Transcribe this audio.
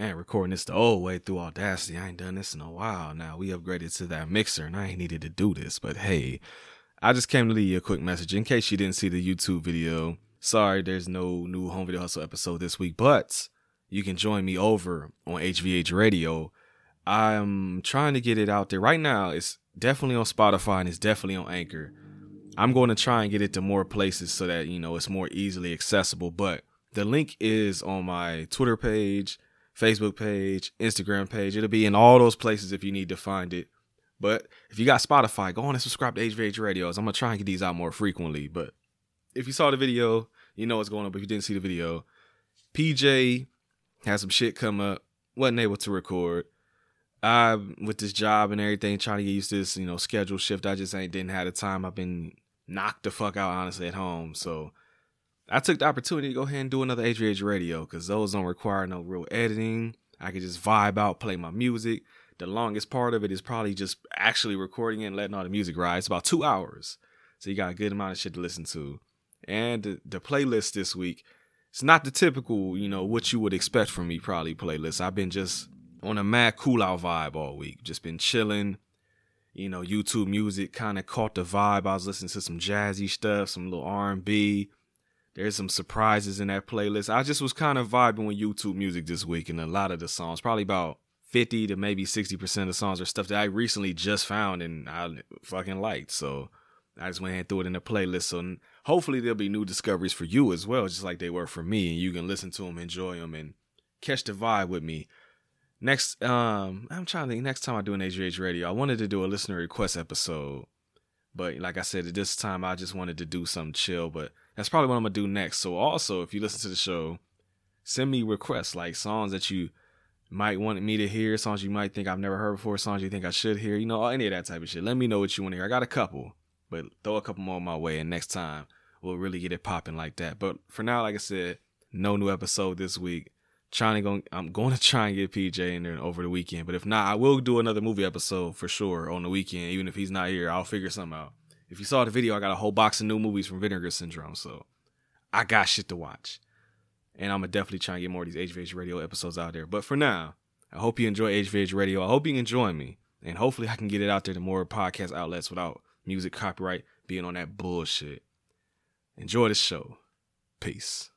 man, recording this the old way through Audacity. I ain't done this in a while now. We upgraded to that mixer and I ain't needed to do this. But hey, I just came to leave you a quick message in case you didn't see the YouTube video. Sorry, there's no new Home Video Hustle episode this week, but you can join me over on HVH Radio. I'm trying to get it out there. Right now, it's definitely on Spotify and it's definitely on Anchor. I'm going to try and get it to more places so that, you know, it's more easily accessible. But the link is on my Twitter page, Facebook page, Instagram page. It'll be in all those places if you need to find it. But if you got Spotify, go on and subscribe to HVH Radios. I'm gonna try and get these out more frequently. But if you saw the video, you know what's going on. But if you didn't see the video, PJ had some shit come up. wasn't able to record. I with this job and everything, trying to get used to this, you know, schedule shift. I just ain't didn't have the time. I've been knocked the fuck out honestly at home. So I took the opportunity to go ahead and do another HVH radio because those don't require no real editing. I could just vibe out, play my music. The longest part of it is probably just actually recording it and letting all the music ride. It's about two hours. So you got a good amount of shit to listen to. And the, the playlist this week, it's not the typical, you know, what you would expect from me probably playlist. I've been just on a mad cool out vibe all week. Just been chilling. You know, YouTube music kind of caught the vibe. I was listening to some jazzy stuff, some little R&B. There's some surprises in that playlist. I just was kind of vibing with YouTube music this week and a lot of the songs, probably about 50 to maybe 60% of the songs are stuff that I recently just found and I fucking liked. So I just went and threw it in the playlist. So hopefully there'll be new discoveries for you as well, just like they were for me. And you can listen to them, enjoy them, and catch the vibe with me. Next, um, I'm trying to think. Next time I do an HVH radio, I wanted to do a listener request episode, but like I said, at this time I just wanted to do something chill. But that's probably what I'm gonna do next. So also, if you listen to the show, send me requests like songs that you might want me to hear, songs you might think I've never heard before, songs you think I should hear, you know, any of that type of shit. Let me know what you want to hear. I got a couple, but throw a couple more my way, and next time we'll really get it popping like that. But for now, like I said, no new episode this week. Trying to go, I'm going to try and get PJ in there over the weekend. But if not, I will do another movie episode for sure on the weekend. Even if he's not here, I'll figure something out. If you saw the video, I got a whole box of new movies from Vinegar Syndrome, so I got shit to watch. And I'm gonna definitely try and get more of these HVH radio episodes out there. But for now, I hope you enjoy HVH radio. I hope you enjoy me. And hopefully I can get it out there to more podcast outlets without music copyright being on that bullshit. Enjoy the show. Peace.